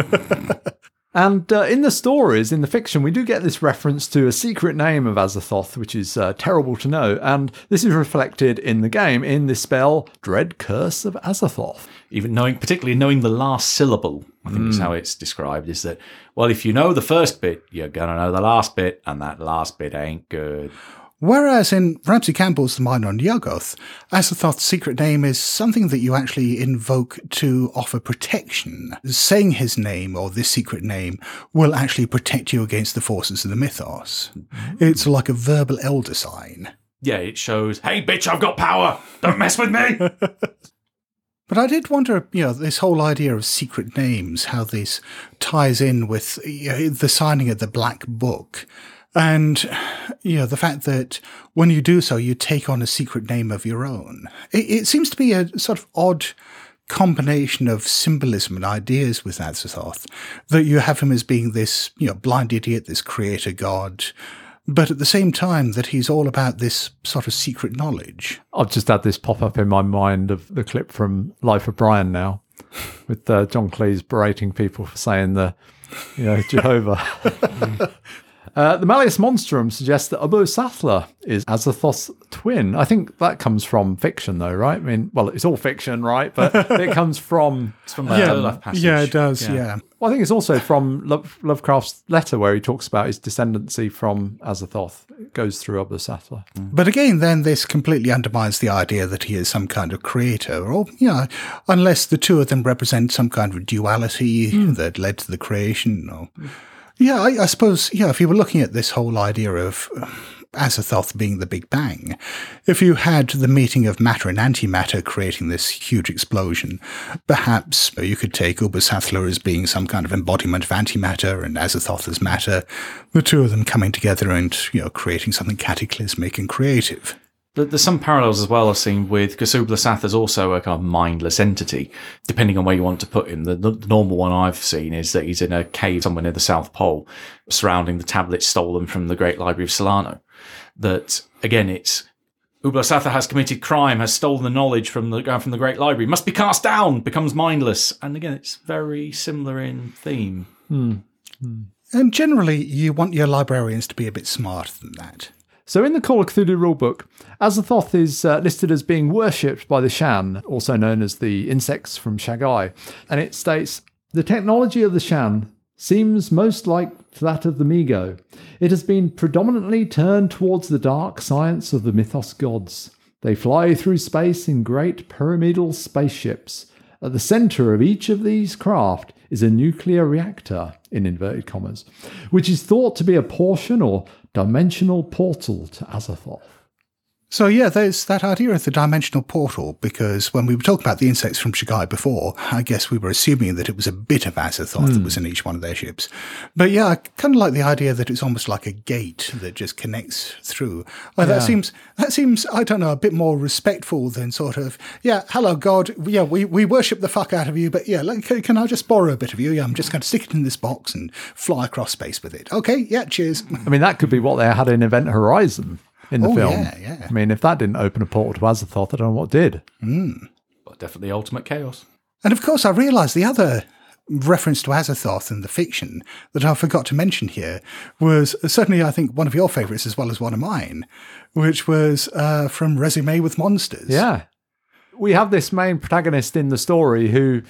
And uh, in the stories, in the fiction, we do get this reference to a secret name of Azathoth, which is uh, terrible to know. And this is reflected in the game in the spell Dread Curse of Azathoth. Even knowing, particularly knowing the last syllable, I think is how it's described, is that, well, if you know the first bit, you're going to know the last bit, and that last bit ain't good. Whereas in Ramsey Campbell's The Mine on Yuggoth, Azathoth's secret name is something that you actually invoke to offer protection. Saying his name or this secret name will actually protect you against the forces of the mythos. Mm. It's like a verbal elder sign. Yeah, it shows, hey, bitch, I've got power. Don't mess with me. *laughs* But I did wonder, you know, this whole idea of secret names, how this ties in with you know, the signing of the Black Book. And, you know, the fact that when you do so, you take on a secret name of your own. It, it seems to be a sort of odd combination of symbolism and ideas with Azathoth, that you have him as being this, you know, blind idiot, this creator god, but at the same time that he's all about this sort of secret knowledge. I've just had this pop up in my mind of the clip from Life of Brian now, with uh, John Cleese berating people for saying the, you know, *laughs* Jehovah. *laughs* Uh, the Malleus Monstrorum suggests that Ubbo-Sathla is Azathoth's twin. I think that comes from fiction, though, right? I mean, well, it's all fiction, right? But *laughs* it comes from. It's from the Love passage. yeah, it does, yeah. Well, I think it's also from Love, Lovecraft's letter where he talks about his descendancy from Azathoth. It goes through Ubbo-Sathla. Mm. But again, then this completely undermines the idea that he is some kind of creator, or, you know, unless the two of them represent some kind of duality hmm. that led to the creation. Or, hmm. Yeah, I, I suppose, yeah, if you were looking at this whole idea of um, Azathoth being the Big Bang, if you had the meeting of matter and antimatter creating this huge explosion, perhaps you could take Ubbo-Sathla as being some kind of embodiment of antimatter and Azathoth as matter, the two of them coming together and, you know, creating something cataclysmic and creative. There- There's some parallels as well I've seen with Kasubla Sath is also a kind of mindless entity, depending on where you want to put him. The, the normal one I've seen is that he's in a cave somewhere near the South Pole, surrounding the tablets stolen from the Great Library of Celaeno. That again, it's Ubbo-Sathla has committed crime, has stolen the knowledge from the uh, from the Great Library, must be cast down, becomes mindless, and again, it's very similar in theme. Hmm. Hmm. And generally, you want your librarians to be a bit smarter than that. So, in the Call of Cthulhu rulebook, Azathoth is uh, listed as being worshipped by the Shan, also known as the insects from Shaggai. And it states The technology of the Shan seems most like that of the Mi-Go. It has been predominantly turned towards the dark science of the mythos gods. They fly through space in great pyramidal spaceships. At the center of each of these craft is a nuclear reactor, in inverted commas, which is thought to be a portion or dimensional portal to Azathoth. So yeah, there's that idea of the dimensional portal because when we were talking about the insects from Shaggai before, I guess we were assuming that it was a bit of Azathoth that was hmm. in each one of their ships. But yeah, I kind of like the idea that it's almost like a gate that just connects through. Well, that seems that seems I don't know a bit more respectful than sort of yeah, hello God, yeah, we, we worship the fuck out of you, but yeah, like, can, can I just borrow a bit of you? Yeah, I'm just going to stick it in this box and fly across space with it. Okay, yeah, cheers. I mean, that could be what they had in Event Horizon in the Oh, film. yeah, yeah. I mean, if that didn't open a portal to Azathoth, I don't know what did. But definitely ultimate chaos. And of course, I realised the other reference to Azathoth in the fiction that I forgot to mention here was certainly, I think, one of your favourites as well as one of mine, which was uh, from Resume with Monsters. Yeah. We have this main protagonist in the story who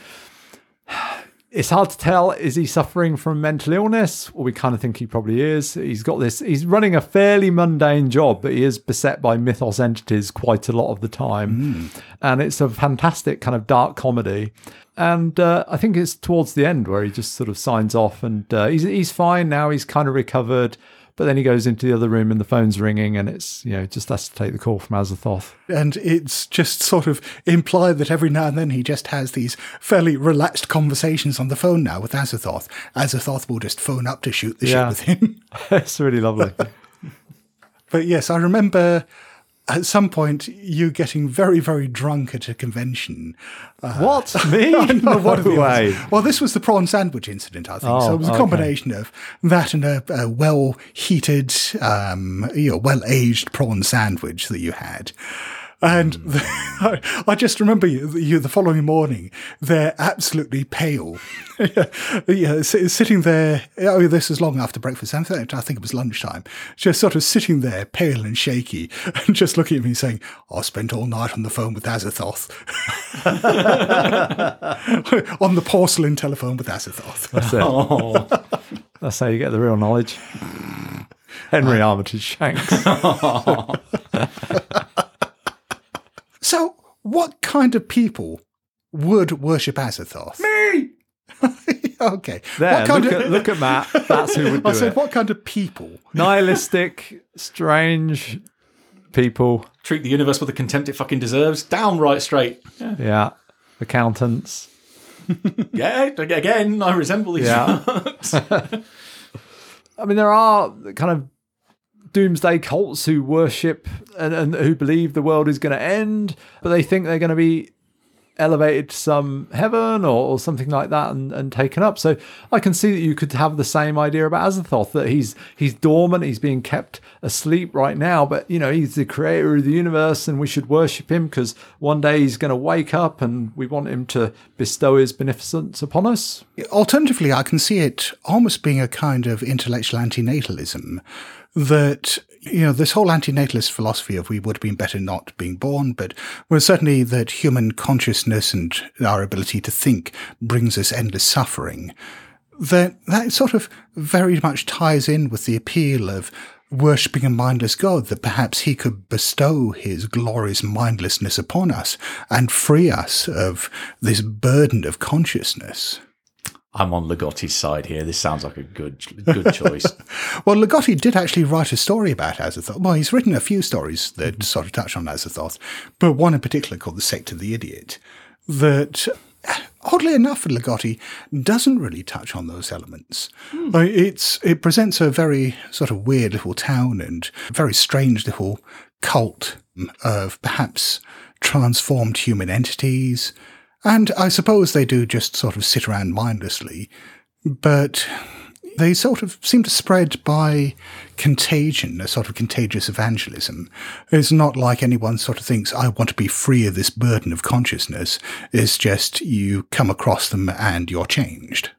it's hard to tell. Is he suffering from mental illness? Well we kind of think he probably is. He's got this he's running a fairly mundane job but he is beset by mythos entities quite a lot of the time. And it's a fantastic kind of dark comedy. And uh, i think it's towards the end where he just sort of signs off and uh, he's, he's fine now. He's kind of recovered but then he goes into the other room and the phone's ringing and it's you know just has to take the call from azathoth And it's just sort of implied that every now and then he just has these fairly relaxed conversations on the phone now with Azathoth. Azathoth will just phone up to shoot the Yeah. shit with him. *laughs* it's really lovely *laughs* But yes, I remember at some point you getting very, very drunk at a convention. What *laughs* me? *laughs* I what it No way. Well, this was the prawn sandwich incident, I think. Oh, so it was a okay. combination of that and a, a well heated, um, you know, well aged prawn sandwich that you had. And Hmm. the, *laughs* I, I just remember you, you the following morning, they're absolutely pale. *laughs* yeah, si- sitting there. Oh, this was long after breakfast. I think I think it was lunchtime. Just sort of sitting there, pale and shaky, *laughs* and just looking at me saying, I spent all night on the phone with Azathoth. on the porcelain telephone with Azathoth. That's it. Oh, That's how you get the real knowledge. Henry Armitage Shanks. So, what kind of people would worship Azathoth? me! *laughs* okay. There, what kind look, of, at, look at Matt. That's who would *laughs* do I said, it. what kind of people? Nihilistic, strange people. Treat the universe with the contempt it fucking deserves. Downright straight. Yeah, Yeah. Accountants. *laughs* yeah again, I resemble these. Yeah. I mean, there are kind of doomsday cults who worship and, and who believe the world is going to end, but they think they're going to be elevated to some heaven or, or something like that and, and taken up. So I can see that you could have the same idea about Azathoth that he's he's dormant, he's being kept asleep right now, but you know he's the creator of the universe and we should worship him because one day he's going to wake up and we want him to bestow his beneficence upon us. Alternatively, I can see it almost being a kind of intellectual antinatalism that, you know, this whole antinatalist philosophy of we would have been better not being born, but well, certainly that human consciousness and our ability to think brings us endless suffering. That, that sort of very much ties in with the appeal of worshipping a mindless God, that perhaps he could bestow his glorious mindlessness upon us and free us of this burden of consciousness. I'm on Ligotti's side here. This sounds like a good good choice. *laughs* Well, Ligotti did actually write a story about Azathoth. Well, he's written a few stories that mm-hmm. sort of touch on Azathoth, but one in particular called The Sect of the Idiot, that, eh, oddly enough, Ligotti doesn't really touch on those elements. Hmm. Like, It's It presents a very sort of weird little town and very strange little cult mm, of perhaps transformed human entities. And I suppose they do just sort of sit around mindlessly, but they sort of seem to spread by contagion, a sort of contagious evangelism. It's not like anyone sort of thinks, I want to be free of this burden of consciousness. It's just you come across them and you're changed.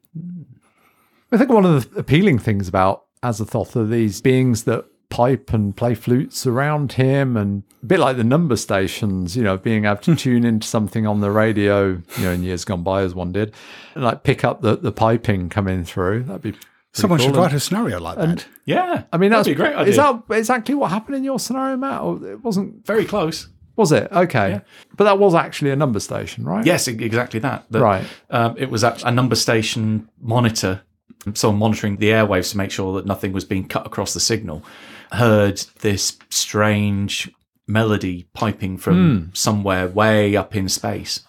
I think one of the appealing things about Azathoth are these beings that pipe and play flutes around him, and a bit like the number stations, you know, being able to tune into something on the radio, you know, in years gone by, as one did, and like pick up the, the piping coming through. That'd be Someone cool. should And- write a scenario like that. Yeah, I mean, that's that'd be a great idea. Is that exactly what happened in your scenario, Matt? Or it wasn't? very close? Was it okay? But that was actually a number station, right? Yes, exactly that. That, Right. Um, it was a number station monitor, someone monitoring the airwaves to make sure that nothing was being cut across the signal, heard this strange melody piping from hmm. somewhere way up in space,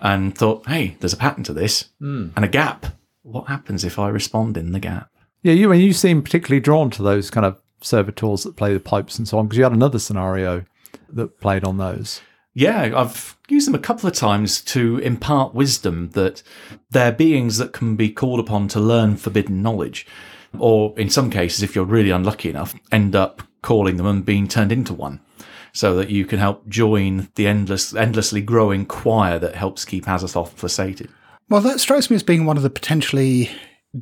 and thought, "Hey, there's a pattern to this hmm. and a gap. What happens if I respond in the gap?" Yeah, you and you seem particularly drawn to those kind of servitors that play the pipes and so on because you had another scenario that played on those. Yeah, I've used them a couple of times to impart wisdom that they're beings that can be called upon to learn forbidden knowledge. Or in some cases, if you're really unlucky enough, end up calling them and being turned into one. So that you can help join the endless, endlessly growing choir that helps keep Azathoth placated. Well, that strikes me as being one of the potentially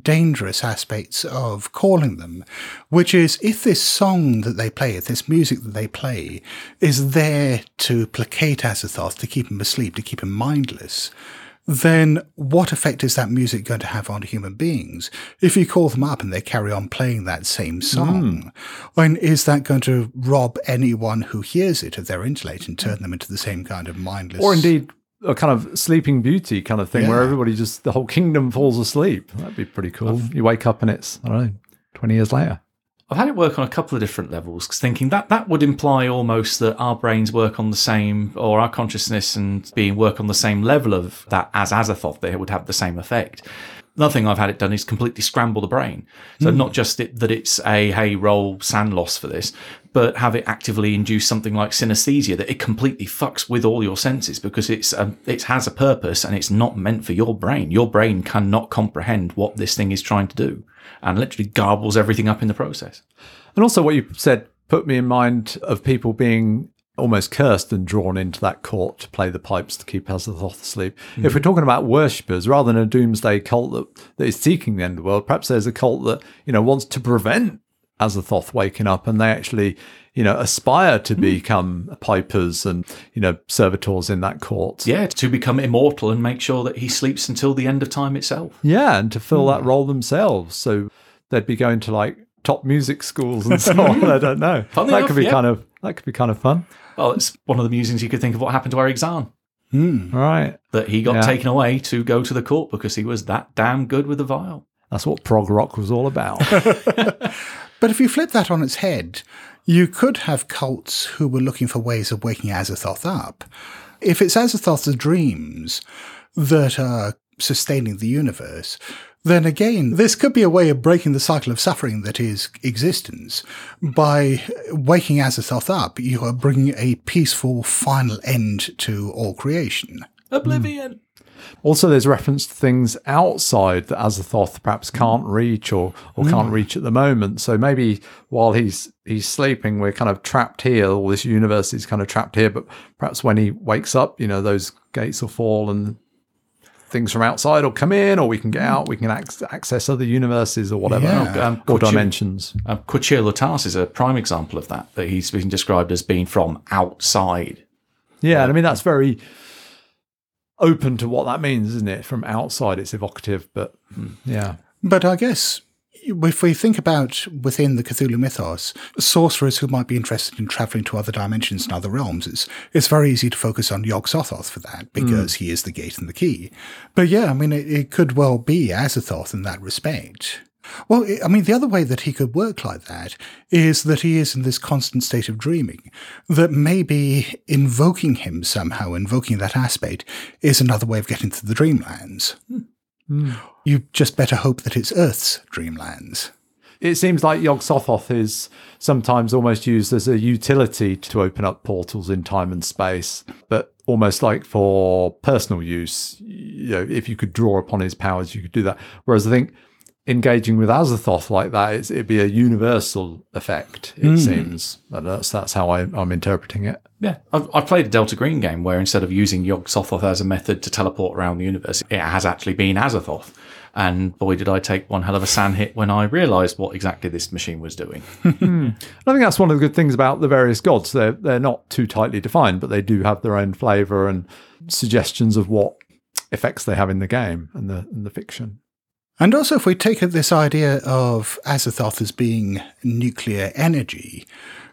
dangerous aspects of calling them, which is if this song that they play, if this music that they play is there to placate Azathoth, to keep him asleep, to keep him mindless, then what effect is that music going to have on human beings? If you call them up and they carry on playing that same hmm. song, and is that going to rob anyone who hears it of their intellect and turn them into the same kind of mindless? Or indeed a kind of sleeping beauty kind of thing where everybody just the whole kingdom falls asleep. That'd be pretty cool. you wake up and it's I don't know, twenty years later. I've had it work on a couple of different levels, 'cause thinking that that would imply almost that our brains work on the same, or our consciousness and being work on the same level of that as Azathoth, that it would have the same effect. Another thing I've had it done is completely scramble the brain. So not just it, that it's a hey roll SAN loss for this, but have it actively induce something like synesthesia that it completely fucks with all your senses because it's um, it has a purpose and it's not meant for your brain. Your brain cannot comprehend what this thing is trying to do, and literally garbles everything up in the process. And also what you said put me in mind of people being almost cursed and drawn into that court to play the pipes to keep Azathoth asleep. If mm. we're talking about worshippers, rather than a doomsday cult that, that is seeking the end of the world, perhaps there's a cult that, you know, wants to prevent Azathoth waking up and they actually, you know, aspire to mm. become pipers and, you know, servitors in that court. Yeah, to become immortal and make sure that he sleeps until the end of time itself. Yeah, and to fill that mm. role themselves. So they'd be going to like top music schools and so on. *laughs* I don't know. Funny that enough, could be yeah. kind of that could be kind of fun. Well, it's one of the musings you could think of what happened to Erich Zann. Hmm. Right. That he got Yeah. taken away to go to the court because he was that damn good with the viol. That's what prog rock was all about. *laughs* *laughs* But if you flip that on its head, you could have cults who were looking for ways of waking Azathoth up. If it's Azathoth's dreams that are sustaining the universe, then again, this could be a way of breaking the cycle of suffering that is existence. By waking Azathoth up, you are bringing a peaceful final end to all creation. Oblivion. Hmm. also, there's reference to things outside that Azathoth perhaps can't reach or, or hmm. can't reach at the moment. So maybe while he's he's sleeping, we're kind of trapped here. All this universe is kind of trapped here. But perhaps when he wakes up, you know, those gates will fall and things from outside will come in, or we can get out. We can ac- access other universes or whatever, Yeah. Um, or could dimensions. Um, Kuchir Lutas is a prime example of that, that he's been described as being from outside. Yeah, and I mean that's very open to what that means, isn't it? From outside, it's evocative, but yeah, But I guess if we think about within the Cthulhu mythos, sorcerers who might be interested in traveling to other dimensions and other realms, it's, it's very easy to focus on Yog Sothoth for that hmm. because he is the gate and the key. But yeah, I mean, it, it could well be Azathoth in that respect. Well, I- I mean, the other way that he could work like that is that he is in this constant state of dreaming, that maybe invoking him somehow, invoking that aspect, is another way of getting to the dreamlands. Hmm. Hmm. You just better hope that it's Earth's dreamlands. it seems like Yog Sothoth is sometimes almost used as a utility to open up portals in time and space, but almost like for personal use. You know, if you could draw upon his powers, you could do that. Whereas I think engaging with Azathoth like that, it's, it'd be a universal effect. It hmm. seems, and that's that's how I, I'm interpreting it. Yeah, I've, I've played a Delta Green game where instead of using Yog Sothoth as a method to teleport around the universe, it has actually been Azathoth. And boy, did I take one hell of a SAN hit when I realised what exactly this machine was doing. *laughs* Hmm. I think that's one of the good things about the various gods. They're they're not too tightly defined, but they do have their own flavour and suggestions of what effects they have in the game and the and the fiction. And also, if we take this idea of Azathoth as being nuclear energy,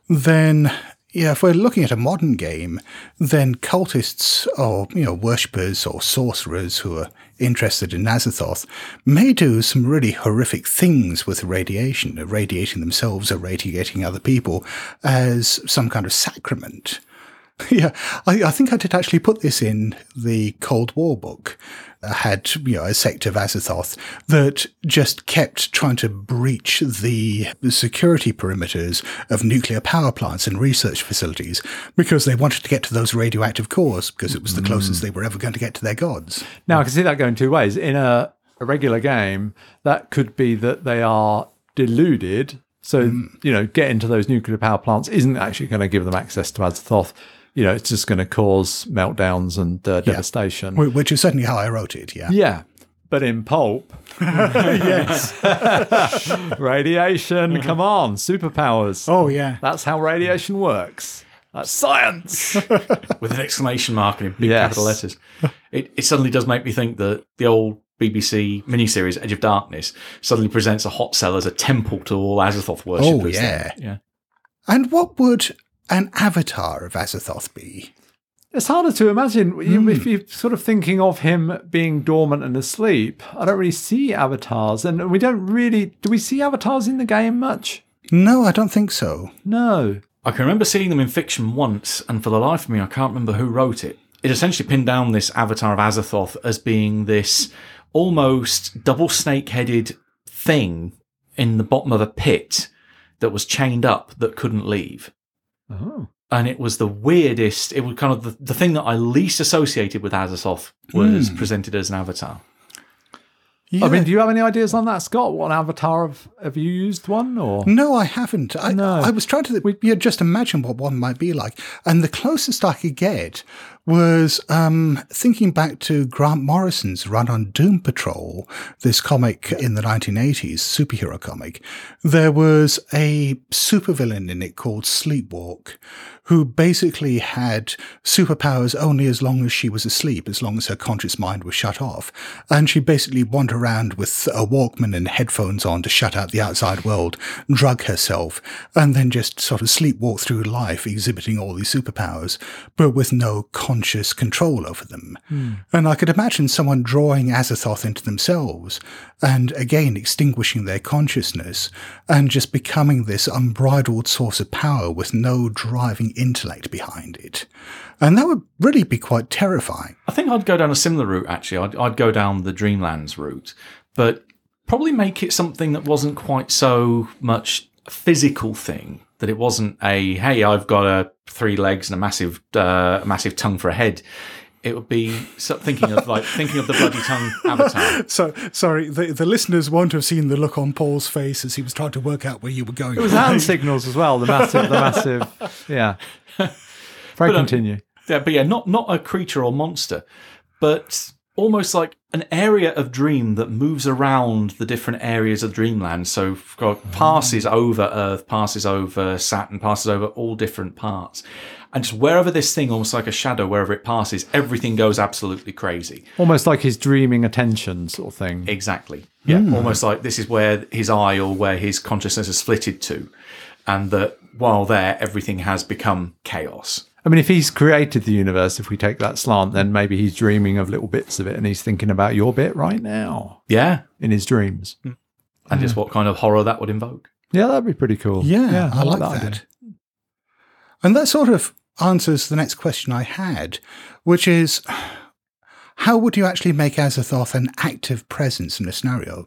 then yeah, if we're looking at a modern game, then cultists or you know worshippers or sorcerers who are interested in Azathoth may do some really horrific things with radiation, irradiating themselves, irradiating other people as some kind of sacrament. *laughs* Yeah, I, I think I did actually put this in the Cold War book. Had you know a sect of Azathoth that just kept trying to breach the security perimeters of nuclear power plants and research facilities because they wanted to get to those radioactive cores because it was the closest mm. they were ever going to get to their gods. Now I can see that going two ways. In a, a regular game, that could be that they are deluded. So mm. you know, getting to those nuclear power plants isn't actually going to give them access to Azathoth. You know, it's just going to cause meltdowns and uh, devastation. Which is certainly how I wrote it. Yeah. Yeah. But in pulp, *laughs* yes. *laughs* radiation, come on, superpowers. Oh yeah. That's how radiation works. That's science. *laughs* with an exclamation mark and in big Yes. capital letters. It, it suddenly does make me think that the old BBC miniseries Edge of Darkness suddenly presents a hot cell as a temple to all Azathoth worshippers. Oh, yeah. yeah. And what would an avatar of Azathoth be? it's harder to imagine You- if hmm. you're sort of thinking of him being dormant and asleep. I don't really see avatars, and we don't really. Do we see avatars in the game much? No, I don't think so. No. I can remember seeing them in fiction once, and for the life of me, I can't remember who wrote it. It essentially pinned down this avatar of Azathoth as being this almost double snake headed thing in the bottom of a pit that was chained up that couldn't leave. Oh. and it was the weirdest. It was kind of the, the thing that I least associated with Azathoth was hmm. presented as an avatar. Yeah. I mean, do you have any ideas on that, Scott? What avatar have have you used one or? No, I haven't. I, No. I was trying to yeah, just imagine what one might be like. And the closest I could get was um, thinking back to Grant Morrison's run on Doom Patrol, this comic in the 1980s, superhero comic. There was a supervillain in it called Sleepwalk, who basically had superpowers only as long as she was asleep, as long as her conscious mind was shut off. And she basically wandered around with a Walkman and headphones on to shut out the outside world, drug herself, and then just sort of sleepwalk through life exhibiting all these superpowers, but with no conscious control over them. Hmm. And I could imagine someone drawing Azathoth into themselves and again extinguishing their consciousness and just becoming this unbridled source of power with no driving intellect behind it. And that would really be quite terrifying. I think I'd go down a similar route. Actually, I'd, I'd go down the Dreamlands route, but probably make it something that wasn't quite so much a physical thing. That it wasn't a hey, I've got a three legs and a massive, uh, massive tongue for a head. It would be so, thinking of like thinking of the bloody tongue avatar. *laughs* So, sorry, the, the listeners won't have seen the look on Paul's face as he was trying to work out where you were going. It was hand *laughs* signals as well. The massive, the massive. Yeah. *laughs* Very um, continue. Yeah, but yeah, not not a creature or monster, but almost like an area of dream that moves around the different areas of dreamland. So you've ah. passes over Earth, passes over Saturn, passes over all different parts. And just wherever this thing, almost like a shadow, wherever it passes, everything goes absolutely crazy. Almost like his dreaming attention sort of thing. Exactly. Yeah. Hmm. Almost like this is where his eye or where his consciousness is flitted to. And that while there, everything has become chaos. I mean, if he's created the universe, if we take that slant, then maybe he's dreaming of little bits of it and he's thinking about your bit right now Yeah. in his dreams. Hmm. And just what kind of horror that would invoke. Yeah, that'd be pretty cool. Yeah, I, like, that. idea. And that sort of answers the next question I had, which is how would you actually make Azathoth an active presence in a scenario?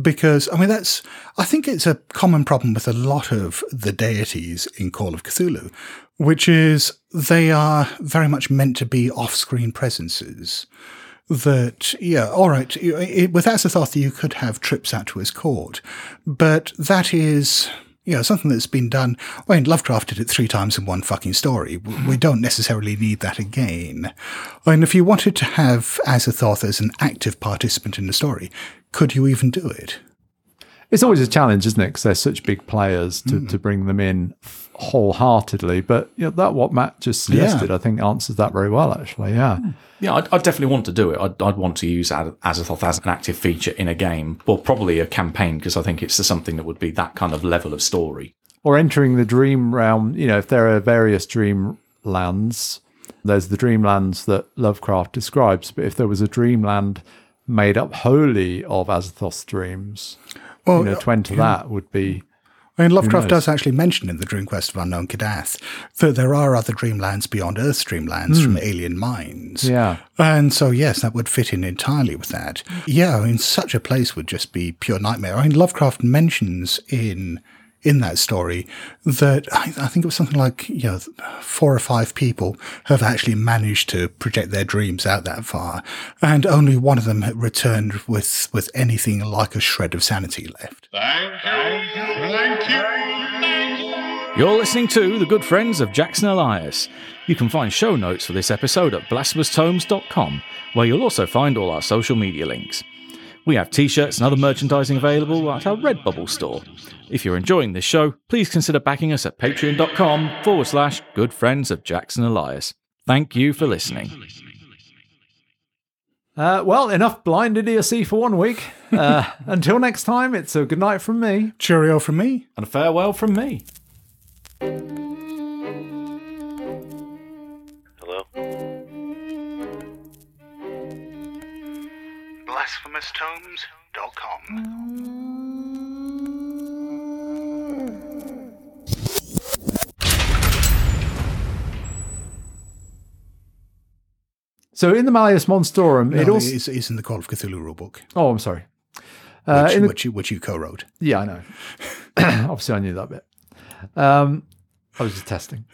Because, I mean, that's, I think it's a common problem with a lot of the deities in Call of Cthulhu, which is they are very much meant to be off screen presences. That, yeah, all right, it, with Azathoth, you could have trips out to his court, but that is you know, something that's been done. I mean, Lovecraft did it three times in one fucking story. We hmm. don't necessarily need that again. And if you wanted to have Azathoth as an active participant in the story, could you even do it? It's always a challenge, isn't it? Because they're such big players to, hmm. to bring them in wholeheartedly. But you know, that what Matt just suggested, I think, answers that very well. Actually, yeah. Hmm. Yeah, I'd, I'd definitely want to do it. I'd, I'd want to use Az- Azathoth as an active feature in a game, or probably a campaign, because I think it's something that would be that kind of level of story. Or entering the dream realm. You know, if there are various dream lands, there's the dreamlands that Lovecraft describes. But if there was a dreamland made up wholly of Azathoth's dreams, Well, you know, to enter that would be I mean, Lovecraft does actually mention in the Dream Quest of Unknown Kadath that there are other dreamlands beyond Earth's dreamlands from hmm. alien minds. yeah. And so, yes, that would fit in entirely with that. Yeah, I mean, such a place would just be pure nightmare. I mean, Lovecraft mentions in in that story that I, I think it was something like you know four or five people have actually managed to project their dreams out that far, and only one of them had returned with with anything like a shred of sanity left. Thank you. Thank you. Thank you. You're listening to The Good Friends of Jackson Elias. You can find show notes for this episode at blasphemoustomes.com, where you'll also find all our social media links. We have t shirts and other merchandising available at our Redbubble store. If you're enjoying this show, please consider backing us at patreon.com forward slash good friends of Jackson Elias. Thank you for listening. Uh, well, enough blind idiocy for one week. Uh, *laughs* until next time, it's a good night from me. Cheerio from me. And a farewell from me. Hello? BlasphemousTomes.com. So in the Malleus Monstrorum, it also. it's, it's in the Call of Cthulhu rulebook, Oh, I'm sorry. Uh, which, the, which, you, which you co-wrote. yeah, I know. *coughs* Obviously, I knew that bit. Um, I was just testing.